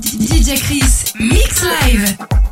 DJ Chris, Mix Live.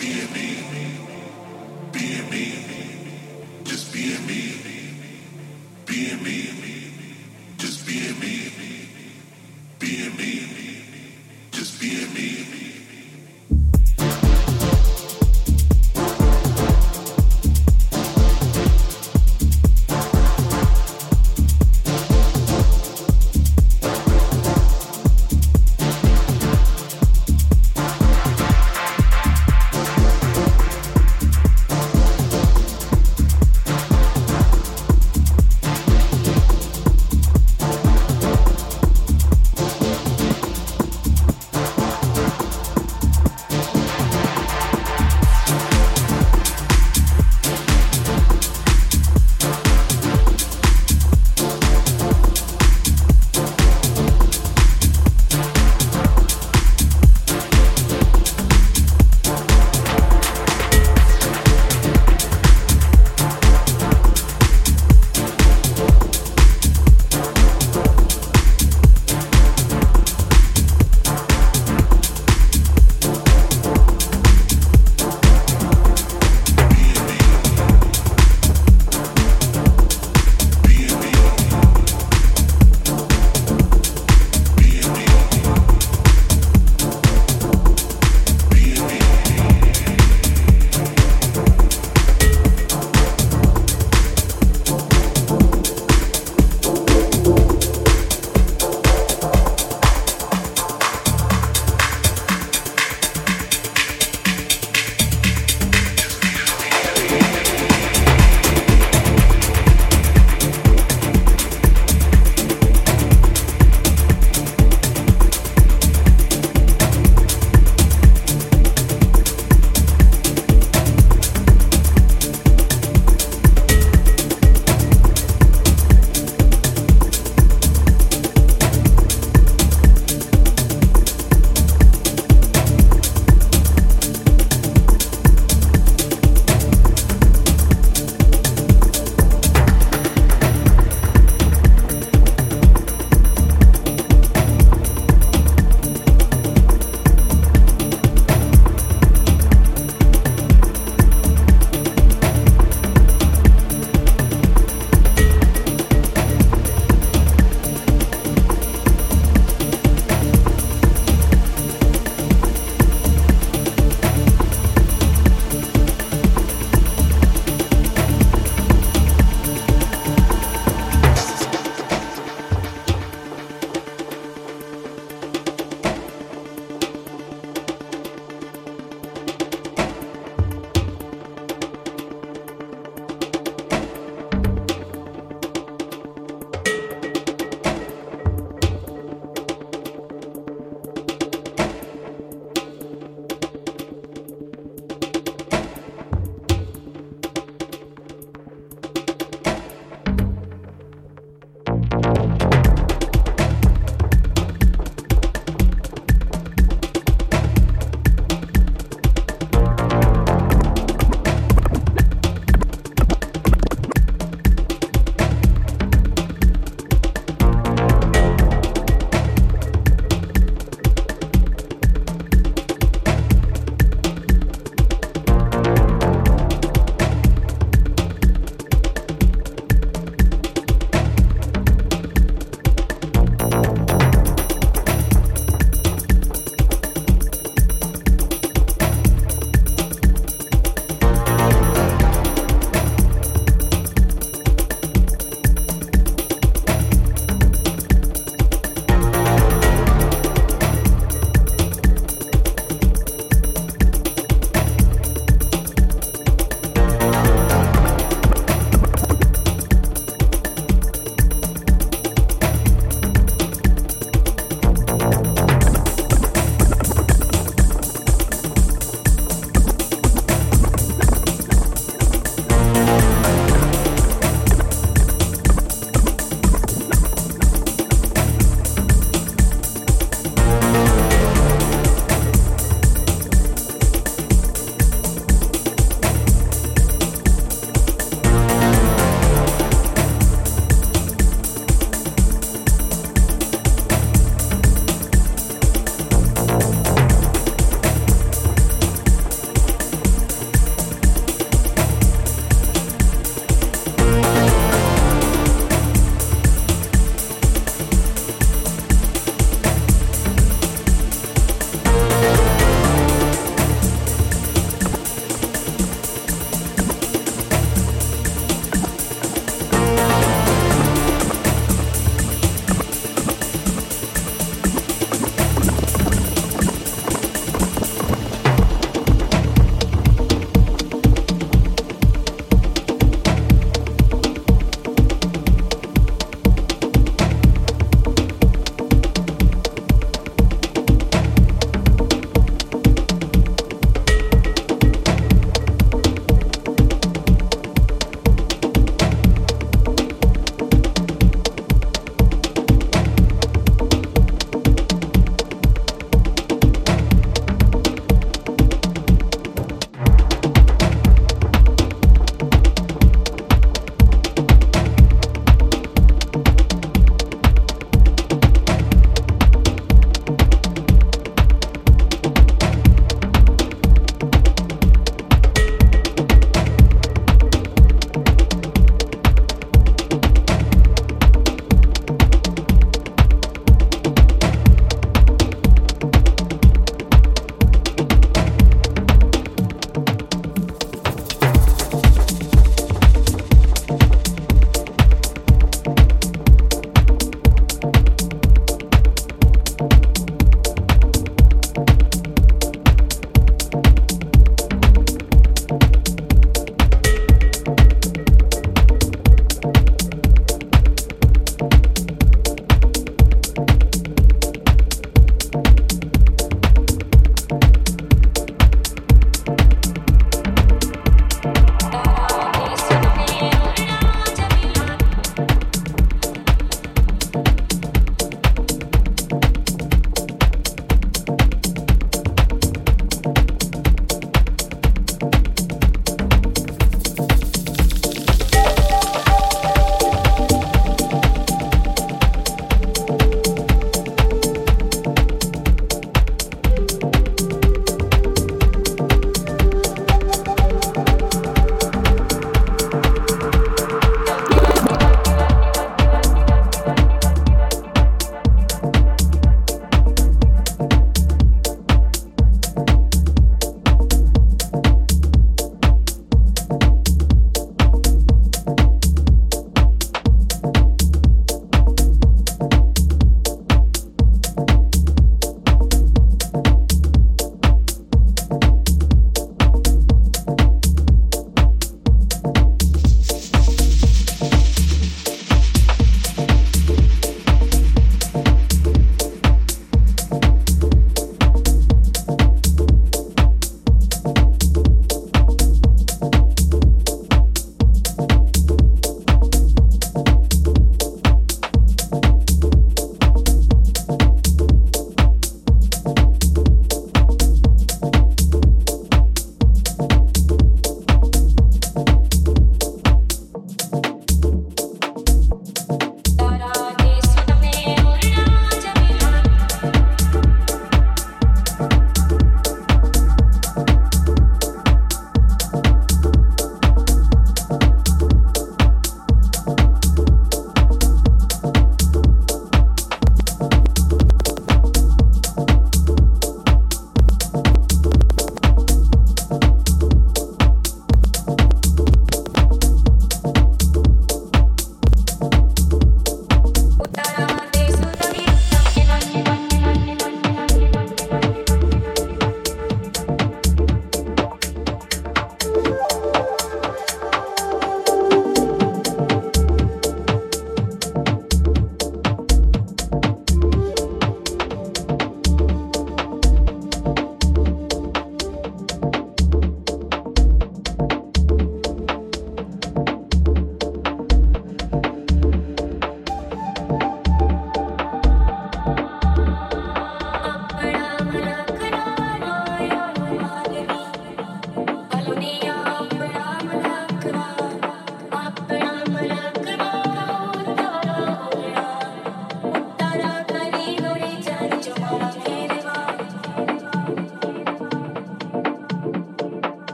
be a me.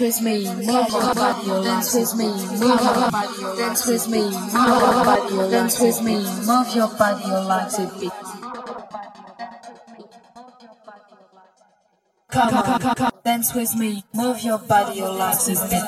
With me, move your body, dance with me, move your body, dance with me, move your body, dance with me, move your body, your legs a bit. Come on, come, come, dance with me, move your body, your legs a bit.